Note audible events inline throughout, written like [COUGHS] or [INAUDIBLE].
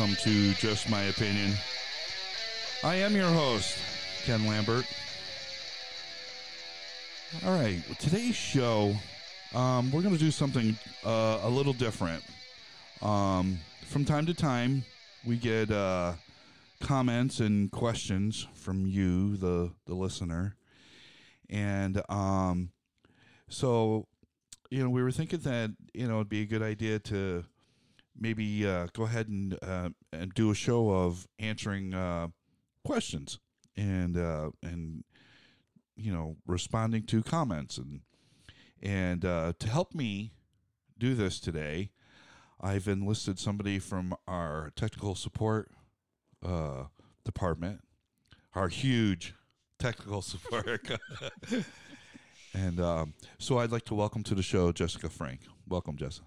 welcome to Just My Opinion. I am your host, Ken Lambert. All right, today's show, um, we're going to do something uh, a little different. Um, from time to time, we get uh, comments and questions from you, the the listener, and um, so you know we were thinking that you know it'd be a good idea to maybe uh, go ahead and uh, and do a show of answering uh, questions and uh, and you know responding to comments and and uh, to help me do this today, I've enlisted somebody from our technical support uh, department, our huge technical support. [LAUGHS] and um, so I'd like to welcome to the show Jessica Frank. Welcome, Jessica.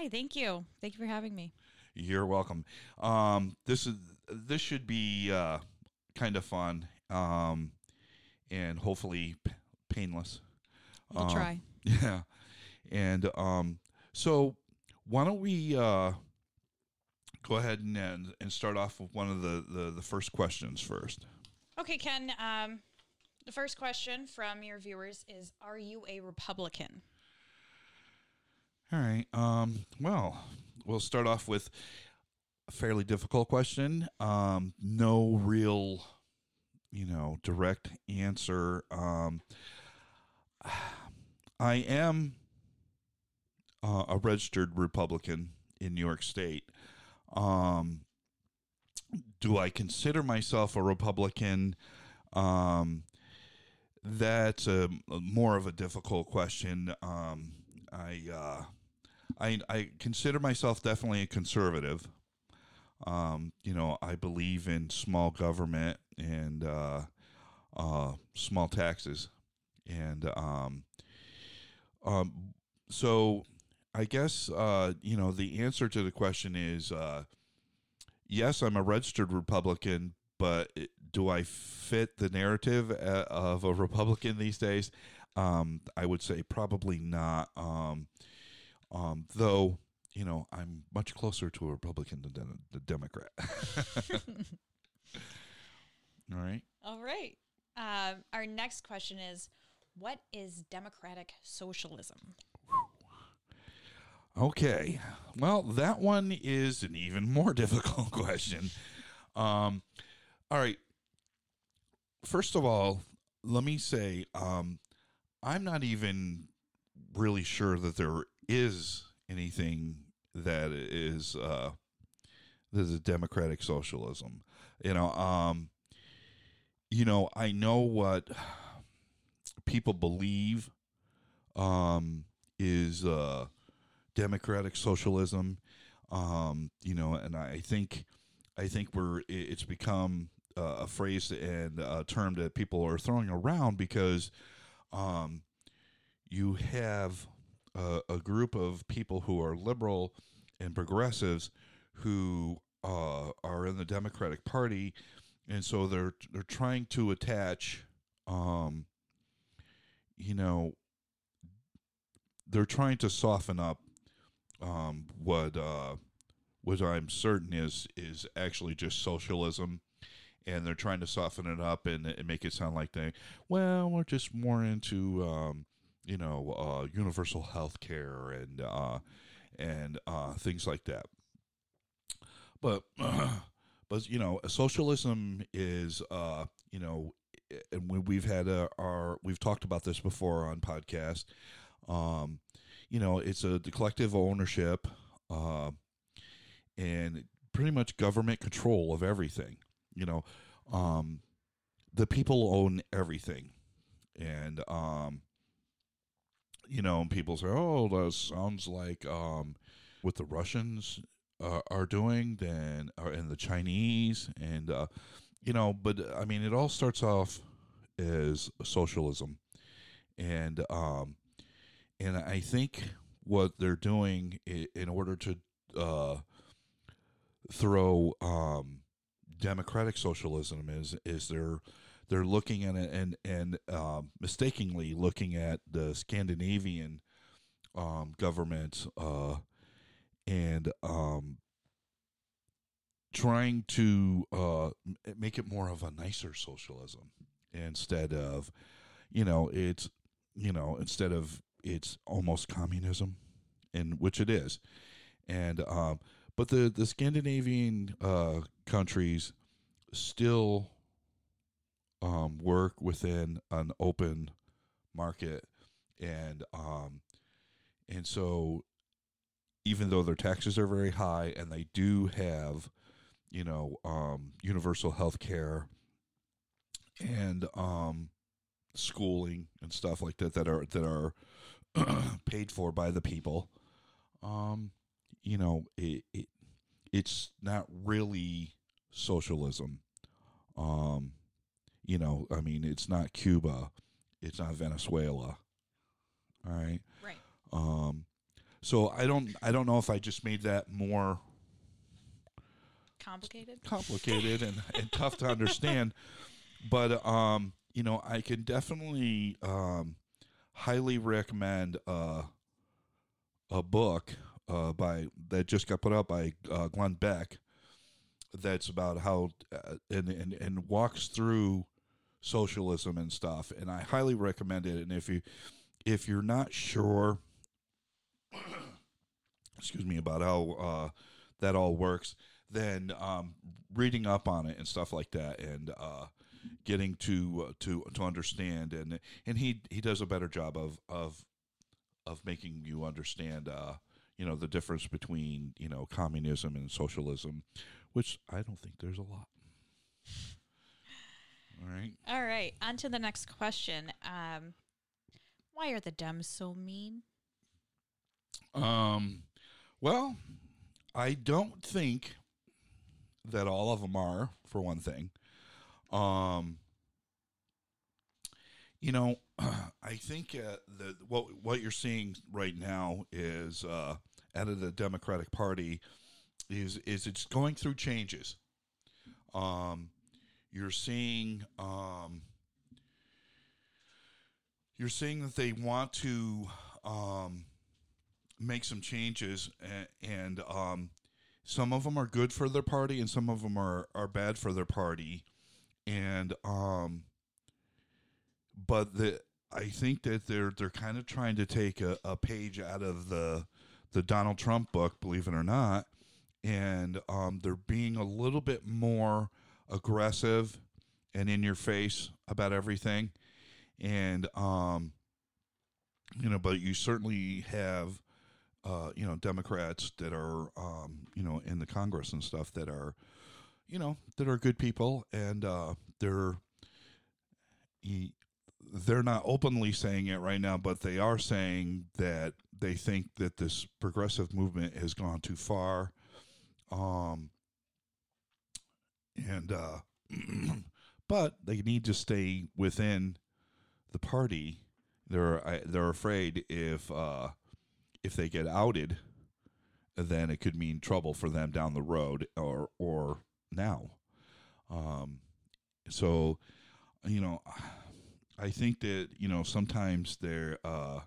Hi, thank you. Thank you for having me. You're welcome. Um, this is this should be uh, kind of fun um, and hopefully p- painless. We'll Um, try. [LAUGHS] Yeah, and um, so why don't we uh, go ahead and, and and start off with one of the, the the first questions first. Okay, Ken. Um, the first question from your viewers is Are you a Republican? All right. Um, well, we'll start off with a fairly difficult question. Um, no real, you know, direct answer. Um, I am uh, a registered Republican in New York State. Um, do I consider myself a Republican? Um, that's a, more of a difficult question. Um, I, uh, I I consider myself definitely a conservative. Um, you know, I believe in small government and uh, uh, small taxes, and um, um, so I guess uh, you know the answer to the question is uh, yes, I'm a registered Republican, but do I fit the narrative uh, of a Republican these days? Um, I would say probably not. Um, though, you know, I'm much closer to a Republican than a, a Democrat. [LAUGHS] [LAUGHS] All right. All right. Um, our next question is What is democratic socialism? Okay. Well, that one is an even more [LAUGHS] difficult question. Um, all right. First of all, let me say um, I'm not even really sure that there is anything that is uh, that is democratic socialism. You know, um, you know, I know what people believe um, is uh, democratic socialism. Um, you know, and I think I think we're it's become uh, a phrase and a term that people are throwing around because um, you have a, a group of people who are liberal and progressives who uh, are in the Democratic Party, and so they're they're trying to attach, um, you know, they're trying to soften up um, what uh, what I'm certain is is actually just socialism, and they're trying to soften it up and, and make it sound like they well we're just more into um, you know uh, universal health care and uh, and uh, things like that. But [CLEARS THROAT] but you know socialism is uh, you know and we, we've had uh, our we've talked about this before on podcast. Um, you know, it's a collective ownership uh, and pretty much government control of everything. You know, um, the people own everything, and um, you know, and people say, "Oh, that sounds like um, what the Russians uh, are doing, then, uh, and the Chinese, and uh, you know." But I mean, it all starts off as socialism, and um, and I think what they're doing in order to uh, throw um, democratic socialism is is they're they're looking at it and and um, mistakenly looking at the Scandinavian um, government uh, and um, trying to uh, make it more of a nicer socialism instead of, you know, it's you know instead of it's almost communism, and which it is, and um, but the the Scandinavian uh, countries still um, work within an open market, and um, and so even though their taxes are very high and they do have, you know, um, universal health care and um, schooling and stuff like that that are that are [CLEARS THROAT] paid for by the people, um, you know, it, it it's not really socialism. Um, you know, I mean, it's not Cuba, it's not Venezuela. All right. Right. Um, so I don't I don't know if I just made that more Complicated. complicated and, and [LAUGHS] tough to understand, but um, you know I can definitely um, highly recommend uh, a book uh, by that just got put out by uh, Glenn Beck that's about how uh, and, and and walks through socialism and stuff and I highly recommend it and if you if you're not sure [COUGHS] excuse me about how uh, that all works then um, reading up on it and stuff like that and uh, getting to uh, to to understand and and he he does a better job of of of making you understand uh, you know the difference between you know communism and socialism which I don't think there's a lot all right All right. On to the next question. Um, why are the Dems so mean? Um, well, I don't think that all of them are, for one thing. Um, you know, [CLEARS THROAT] I think uh, the what what you're seeing right now is uh, out of the Democratic Party is is it's going through changes. Um, you're seeing um, you're seeing that they want to um, make some changes, and, and um, some of them are good for their party, and some of them are, are bad for their party, and um, but the I think that they're they're kind of trying to take a, a page out of the the Donald Trump book, believe it or not, and um, they're being a little bit more aggressive and in your face about everything, and um, you know, but you certainly have uh, you know, Democrats that are, um, you know, in the Congress and stuff that are, you know, that are good people, and uh, they're, they're not openly saying it right now, but they are saying that they think that this progressive movement has gone too far, um, and uh, [CLEARS THROAT] but they need to stay within the party. They're they're afraid if. Uh, if they get outed, then it could mean trouble for them down the road or or now. Um, so, you know, I think that you know sometimes there, uh,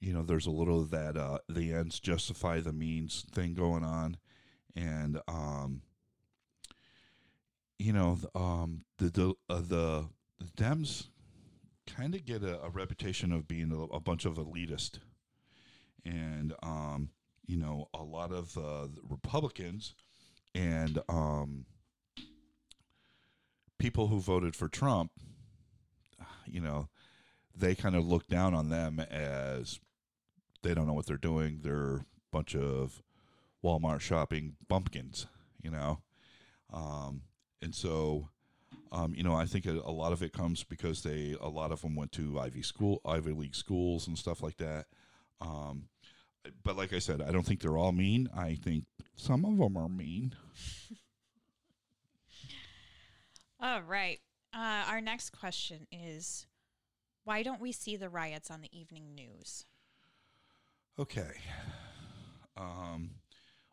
you know, there's a little of that uh, the ends justify the means thing going on, and um, you know, um, the the uh, the, the Dems kind of get a, a reputation of being a, a bunch of elitist and um, you know a lot of uh, Republicans and um, people who voted for Trump, [SIGHS] you know, they kind of look down on them as they don't know what they're doing. They're a bunch of Walmart shopping bumpkins, you know, um, and so. Um, you know, I think a, a lot of it comes because they, a lot of them went to Ivy school, Ivy League schools and stuff like that. Um, but like I said, I don't think they're all mean. I think some of them are mean. [LAUGHS] All right. Uh, our next question is why don't we see the riots on the evening news? Okay. Um,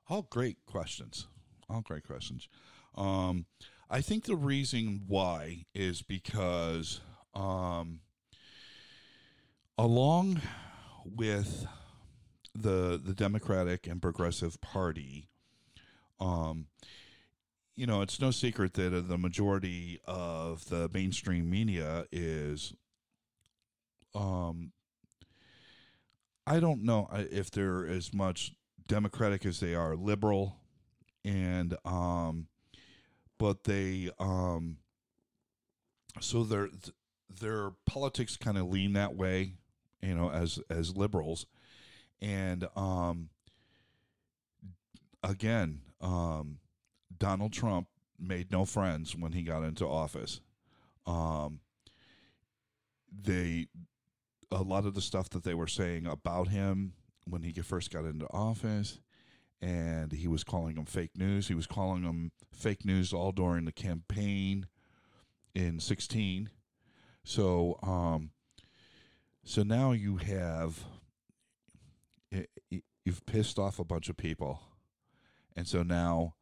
all great questions. All great questions. Um, I think the reason why is because um, along with the the Democratic and Progressive Party, um, you know, it's no secret that uh, the majority of the mainstream media is, um, I don't know uh, if they're as much Democratic as they are liberal, and um, but they um, so their their politics kind of lean that way, you know, as as liberals, and um, again, um, Donald Trump made no friends when he got into office. Um, they a lot of the stuff that they were saying about him when he first got into office and he was calling them fake news. He was calling them fake news all during the campaign in 16. So, um, so now you have you've pissed off a bunch of people, and so now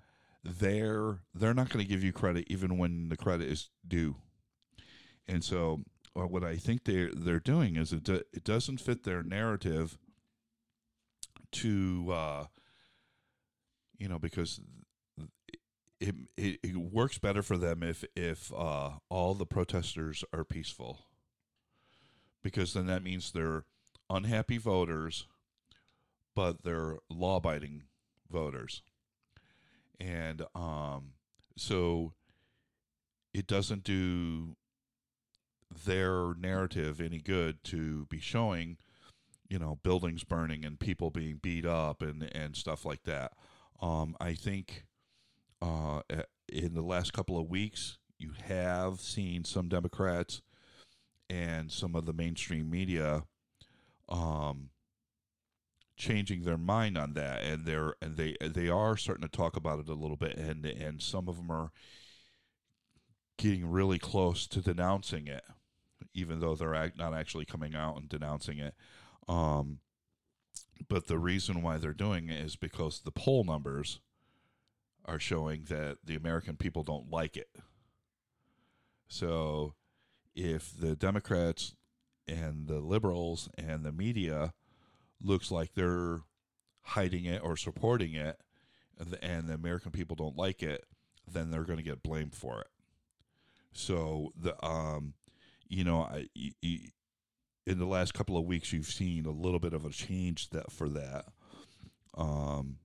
they're they're not going to give you credit even when the credit is due. And so, uh, what I think they they're doing is it do, it doesn't fit their narrative to uh, you know because it, it, it works better for them if if uh, all the protesters are peaceful, because then that means they're unhappy voters, but they're law abiding voters, and um, so it doesn't do their narrative any good to be showing you know buildings burning and people being beat up and and stuff like that um, i think uh, in the last couple of weeks, you have seen some Democrats and some of the mainstream media um, changing their mind on that, and they're and they they are starting to talk about it a little bit, and and some of them are getting really close to denouncing it, even though they're not actually coming out and denouncing it. Um, but the reason why they're doing it is because the poll numbers are showing that the American people don't like it. So if the Democrats and the liberals and the media looks like they're hiding it or supporting it and the American people don't like it, then they're going to get blamed for it. So the um you know, I, in the last couple of weeks you've seen a little bit of a change that for that. Um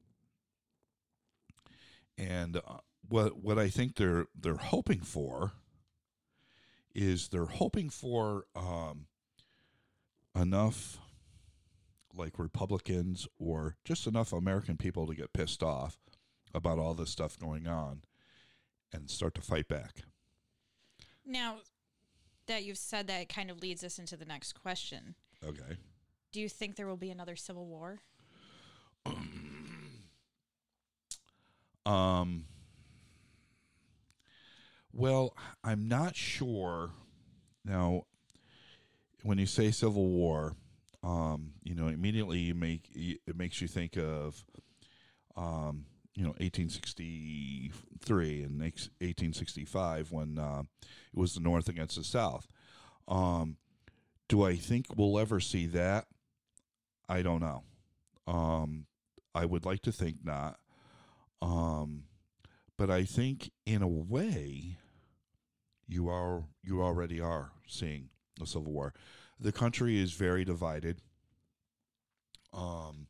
and uh, what what I think they're they're hoping for is they're hoping for um, enough like Republicans or just enough American people to get pissed off about all this stuff going on and start to fight back. Now that you've said that, it kind of leads us into the next question. Okay. Do you think there will be another civil war? Um, well, I'm not sure. Now, when you say Civil War, um, you know, immediately you make it makes you think of, um, you know, 1863 and 1865 when uh, it was the North against the South. Um, do I think we'll ever see that? I don't know. Um, I would like to think not. Um, but I think in a way, you are you already are seeing a civil war. The country is very divided. Um,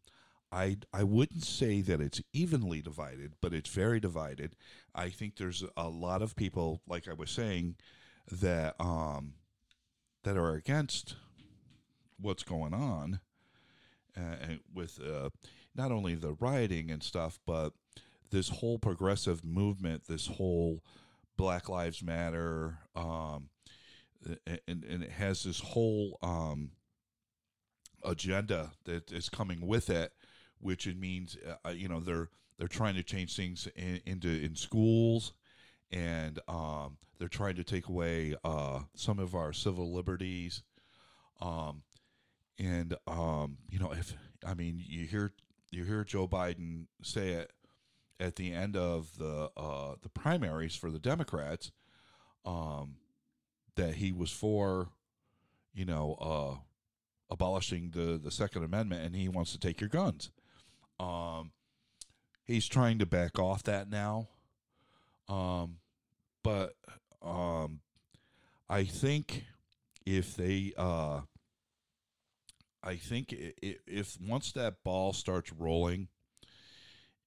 I I wouldn't say that it's evenly divided, but it's very divided. I think there's a lot of people, like I was saying, that um that are against what's going on, uh, with uh, not only the rioting and stuff, but this whole progressive movement, this whole Black Lives Matter, um, and, and it has this whole um, agenda that is coming with it, which it means uh, uh, you know they're they're trying to change things in, into in schools, and um, they're trying to take away uh, some of our civil liberties, um, and um, you know if I mean you hear you hear Joe Biden say it at the end of the uh, the primaries for the Democrats um, that he was for, you know, uh, abolishing the the Second Amendment, and he wants to take your guns. Um, he's trying to back off that now. Um, but um, I think if they, uh, I think if once that ball starts rolling,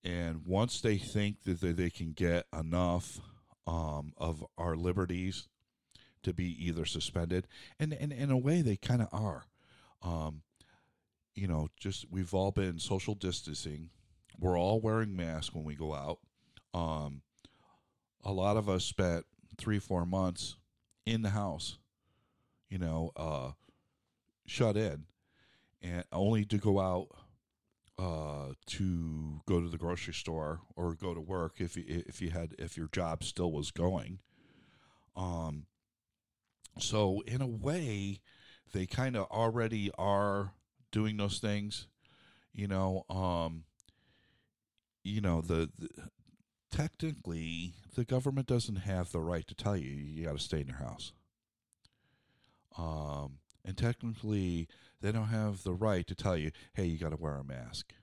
and once they think that they, they can get enough um, of our liberties to be either suspended, and, and in a way they kind of are. Um, you know, just we've all been social distancing. We're all wearing masks when we go out. Um, a lot of us spent three, four months in the house, you know, uh, shut in, and only to go out uh, to go to the grocery store or go to work if you, if you had if your job still was going. Um, so in a way, they kind of already are doing those things. You know, um, you know the, the technically the government doesn't have the right to tell you you got to stay in your house. Um, and technically, they don't have the right to tell you, hey, you got to wear a mask.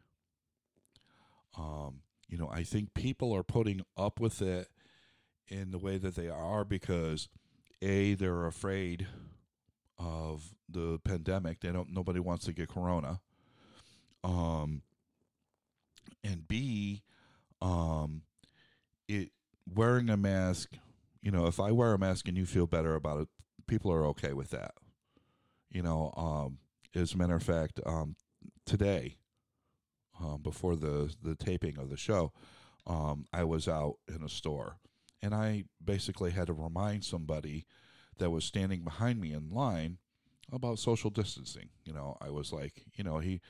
Um, you know, I think people are putting up with it in the way that they are because a they're afraid of the pandemic. They don't. Nobody wants to get corona. Um, and b, um, it wearing a mask. You know, if I wear a mask and you feel better about it, people are okay with that. You know, um, as a matter of fact, um, today, um, before the the taping of the show, um, I was out in a store, and I basically had to remind somebody that was standing behind me in line about social distancing. You know, I was like, you know, he,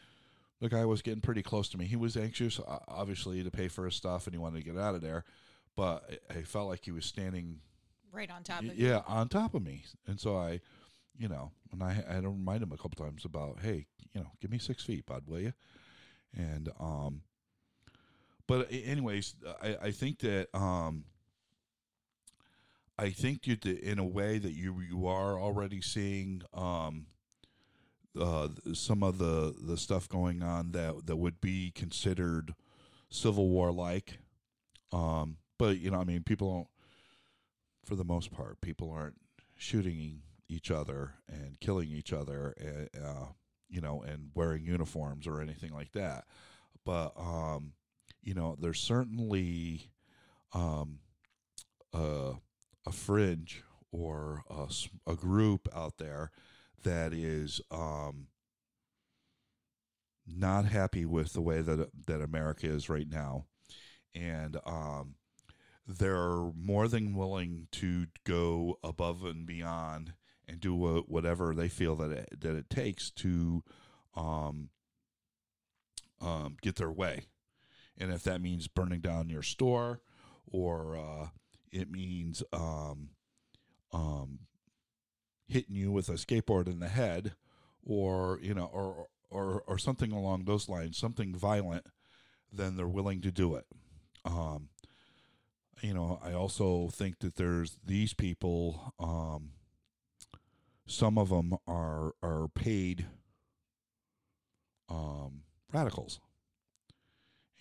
the guy was getting pretty close to me. He was anxious, obviously, to pay for his stuff, and he wanted to get out of there, but I felt like he was standing right on top of me. yeah, you. on top of me, and so I you know, and I I had to remind him a couple times about, hey, you know, give me six feet, bud, will you? And um, but anyways, I I think that um, I think you in a way that you you are already seeing um, uh, some of the the stuff going on that that would be considered civil war like. Um, but you know, I mean, people don't. For the most part, people aren't shooting each other and killing each other, uh, uh, you know, and wearing uniforms or anything like that. But um, you know, there's certainly um, a, a fringe or a, a, group out there that is um, not happy with the way that that America is right now, and um, they're more than willing to go above and beyond and do whatever they feel that it, that it takes to um, um, get their way. And if that means burning down your store, or uh, it means um, um, hitting you with a skateboard in the head, or you know, or or or something along those lines, something violent, then they're willing to do it. Um, you know, I also think that there's these people um, some of them are are paid um, radicals,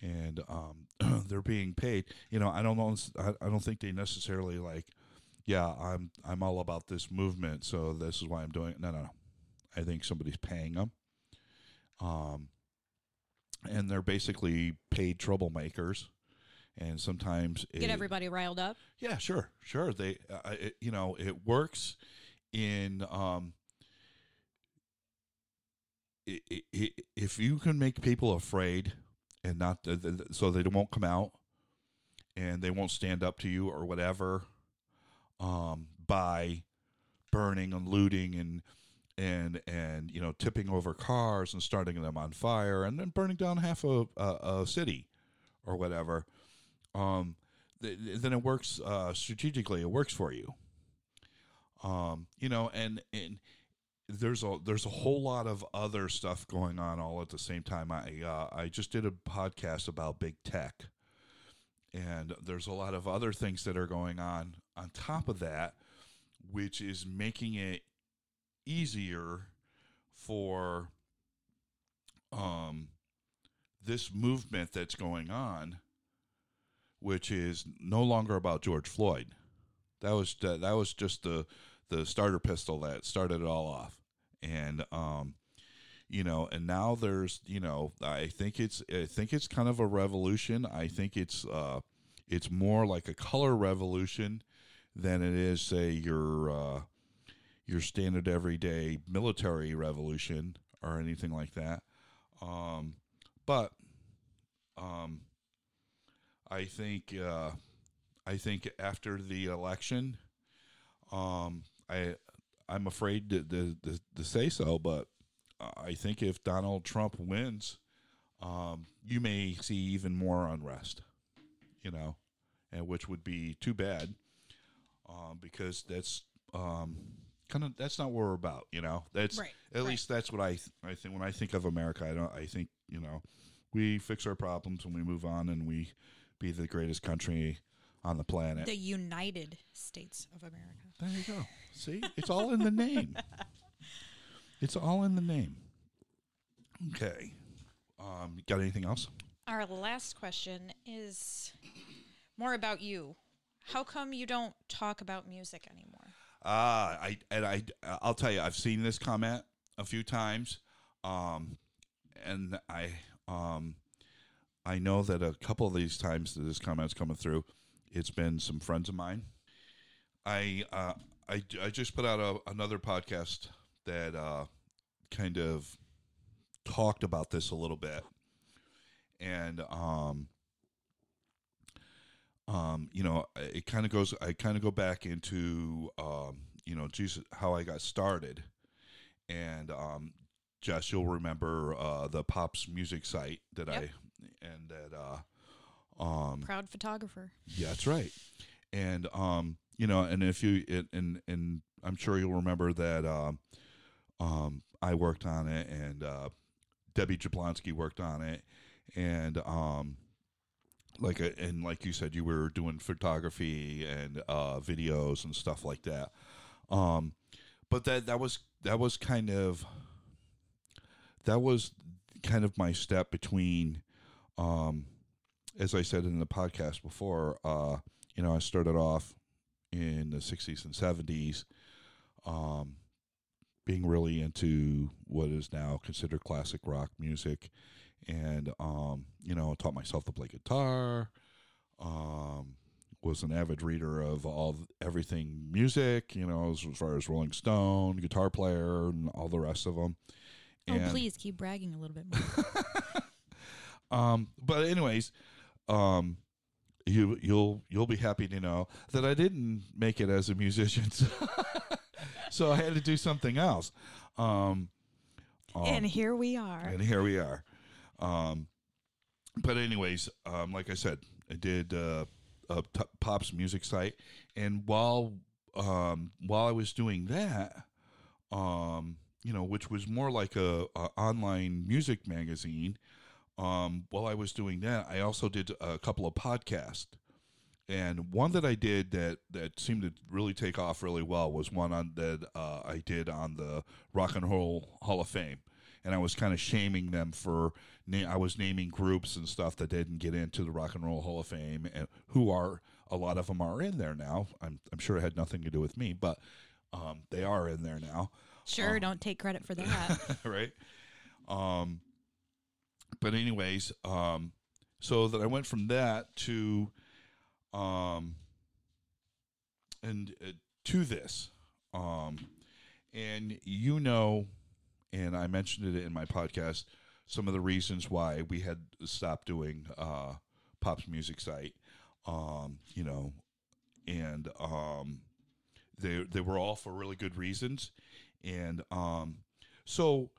and um, [CLEARS THROAT] they're being paid. You know, I don't know. I, I don't think they necessarily like. Yeah, I'm I'm all about this movement, so this is why I'm doing it. No, no, no. I think somebody's paying them. Um, and they're basically paid troublemakers and sometimes get it, everybody riled up. Yeah, sure, sure. They, uh, it, you know, it works in um, if you can make people afraid and not so they won't come out and they won't stand up to you or whatever um, by burning and looting and and and you know tipping over cars and starting them on fire and then burning down half a, a, a city or whatever. Um, th- then it works uh, strategically. It works for you. Um, you know, and and there's a there's a whole lot of other stuff going on all at the same time. I uh, I just did a podcast about big tech, and there's a lot of other things that are going on on top of that, which is making it easier for um this movement that's going on which is no longer about George Floyd. That was that was just the the starter pistol that started it all off. And um you know, and now there's, you know, I think it's I think it's kind of a revolution. I think it's uh it's more like a color revolution than it is say your uh your standard everyday military revolution or anything like that. Um but um I think uh, I think after the election, um, I I'm afraid to, to, to, to, say so, but I think if Donald Trump wins, um, you may see even more unrest. You know, and which would be too bad, um, because that's um, kind of that's not what we're about. You know, that's right, at right. least that's what I th- I think when I think of America. I don't I think you know we fix our problems and we move on and we be the greatest country on the planet. The United States of America. There you go. See, it's all in the name. [LAUGHS] It's all in the name. Okay. Um, got anything else? Our last question is more about you. How come you don't talk about music anymore? Uh, I and I I'll tell you, I've seen this comment a few times, um, and I um, I know that a couple of these times that this comment's coming through, it's been some friends of mine. I uh, I, I just put out a, another podcast that uh, kind of talked about this a little bit, and um, um, you know, it kind of goes. I kind of go back into um, you know, Jesus, how I got started, and um, Jess, you'll remember uh, the Pops music site that Yep. I and that uh, um, Proud photographer. yeah, that's right. And um, you know, and if you it, and and I'm sure you'll remember that um, um, I worked on it, and uh, Debbie Jablonski worked on it, and um, like a, and like you said, you were doing photography and uh, videos and stuff like that. Um, but that that was that was kind of that was kind of my step between um, as I said in the podcast before, uh, you know, I started off in the 60s and 70s, um, being really into what is now considered classic rock music. And, um, you know, taught myself to play guitar, um, was an avid reader of all everything music, you know, as, as far as Rolling Stone, guitar player, and all the rest of them. Oh, please keep bragging a little bit more. [LAUGHS] Um, but anyways, um, you you'll you'll be happy to know that I didn't make it as a musician, [LAUGHS] so I had to do something else. Um, um, and here we are. and here we are. Um, but anyways, um, like I said, I did uh, a t- Pop's music site, and while um, while I was doing that, um, you know, which was more like a, a online music magazine. Um, while I was doing that, I also did a couple of podcasts, and one that I did that that seemed to really take off really well was one on that uh, I did on the Rock and Roll Hall of Fame, and I was kind of shaming them for na- I was naming groups and stuff that didn't get into the Rock and Roll Hall of Fame, and who are a lot of them are in there now. I'm I'm sure it had nothing to do with me, but um, they are in there now Sure, Oh. don't take credit for [LAUGHS] that. right? Um, but anyways, um, so that I went from that to, um, and uh, to this, um, and you know, and I mentioned it in my podcast, some of the reasons why we had stopped doing uh, Pop's music site, um, you know, and um, they they were all for really good reasons, and um, so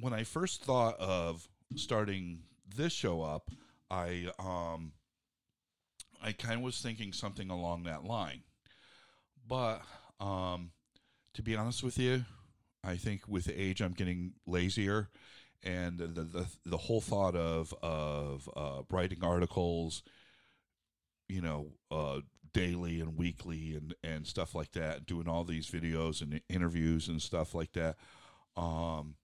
when I first thought of starting this show up, I um I kind of was thinking something along that line. But um to be honest with you, I think with age I'm getting lazier and the the, the whole thought of of uh, writing articles you know uh, daily and weekly and and stuff like that doing all these videos and interviews and stuff like that um,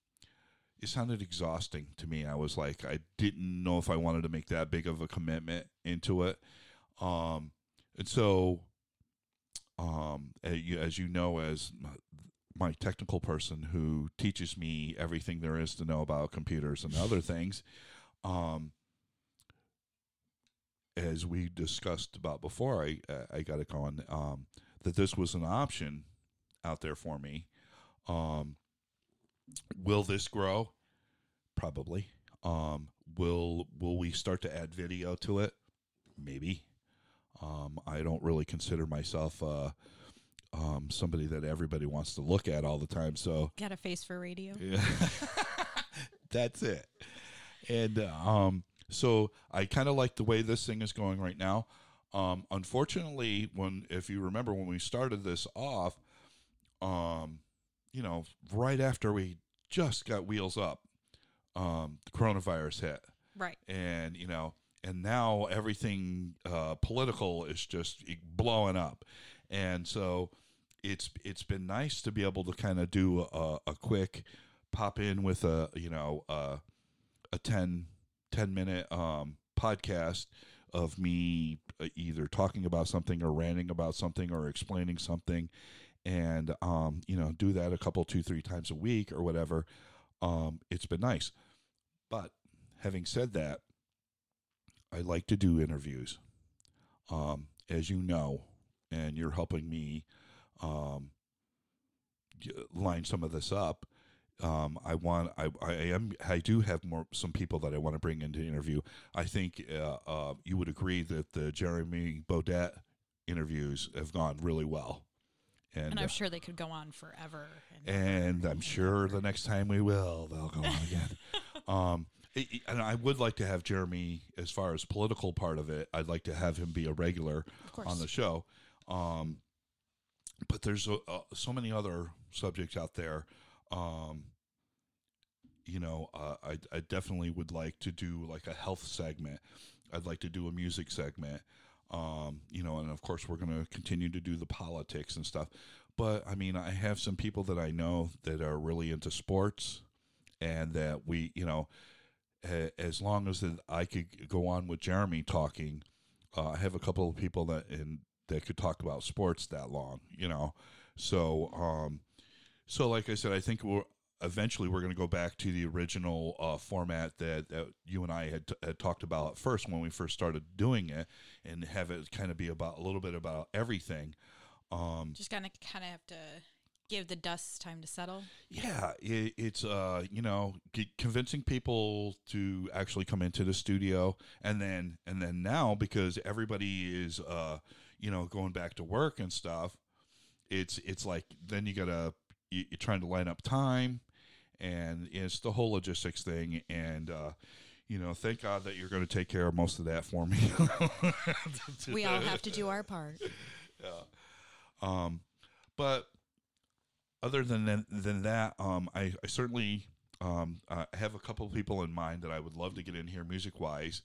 it sounded exhausting to me. I was like, I didn't know if I wanted to make that big of a commitment into it. Um, and so, um, as you know, as my technical person who teaches me everything there is to know about computers and other things, um, as we discussed about before, I I got it going. Um, that this was an option out there for me. Um, will this grow? Probably. Um, will Will we start to add video to it? Maybe. Um, I don't really consider myself uh, um, somebody that everybody wants to look at all the time. So got a face for radio. Yeah, [LAUGHS] that's it. And um, so I kind of like the way this thing is going right now. Um, unfortunately, when if you remember when we started this off, um, you know, right after we just got wheels up, um, the coronavirus hit. Right. And you know, and now everything uh, political is just blowing up, and so it's it's been nice to be able to kind of do a, a quick pop in with a you know uh, a 10, 10 minute um, podcast of me uh, either talking about something or ranting about something or explaining something and um, you know do that a couple two three times a week or whatever um, it's been nice but having said that i like to do interviews um, as you know and you're helping me um, line some of this up um, I want I, I am I do have more some people that I want to bring into interview. I think uh, uh, you would agree that the Jeremy Bodette interviews have gone really well. And, and I'm uh, sure they could go on forever. And, and I'm sure the next time we will, they'll go on again. [LAUGHS] um, it, and I would like to have Jeremy, as far as political part of it, I'd like to have him be a regular on the show. Um, but there's uh, so many other subjects out there um, you know, uh, I, I definitely would like to do like a health segment. I'd like to do a music segment. Um, you know, and of course we're going to continue to do the politics and stuff. But I mean, I have some people that I know that are really into sports, and that we, you know, as long as that I could go on with Jeremy talking, uh, I have a couple of people that in that could talk about sports that long, you know. So, um, so, like I said, I think we're eventually we're going to go back to the original uh, format that, that, you and I had, t- had talked about first when we first started doing it, and have it kind of be about a little bit about everything. Um, Just kind of kind of have to give the dust time to settle. Yeah, it, it's uh, you know, convincing people to actually come into the studio, and then and then now because everybody is uh, you know, going back to work and stuff. It's it's like then you gotta you, are trying to line up time, and it's the whole logistics thing. And uh, you know, thank God that you're going to take care of most of that for me. [LAUGHS] we all have to do our part. [LAUGHS] Yeah. Um, but other than than that, um, I, I certainly um, I have a couple of people in mind that I would love to get in here music wise.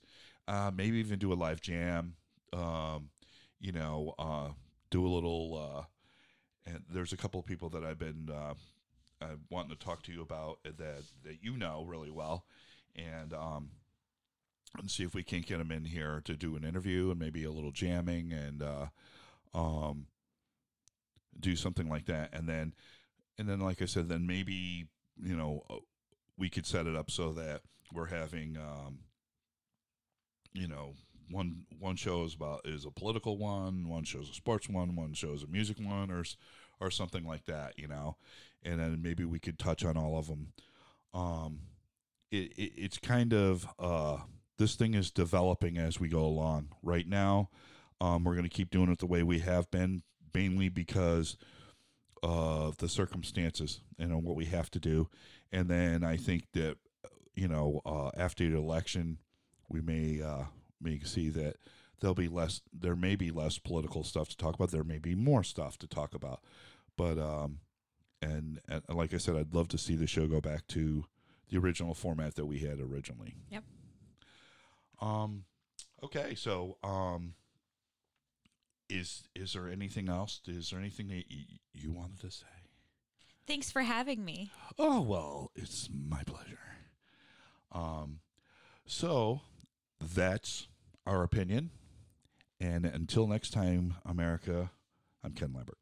Uh, maybe even do a live jam. Um, you know, uh, do a little uh, and there's a couple of people that I've been uh, uh, wanting to talk to you about that that you know really well, and um, and see if we can't get them in here to do an interview and maybe a little jamming and uh, um, do something like that, and then and then like I said, then maybe you know uh, we could set it up so that we're having um, you know one one show is about is a political one, one shows a sports one, one shows a music one, or or something like that, you know, and then maybe we could touch on all of them. Um, it, it it's kind of uh, this thing is developing as we go along. Right now, um, we're going to keep doing it the way we have been, mainly because of the circumstances and what we have to do. And then I think that you know uh, after the election, we may uh, may see that there'll be less there may be less political stuff to talk about there may be more stuff to talk about but um and, and like i said i'd love to see the show go back to the original format that we had originally yep um okay so um is is there anything else is there anything that y- you wanted to say Thanks for having me. Oh, well, it's my pleasure. Um, so that's our opinion. And until next time, America, I'm Ken Lambert.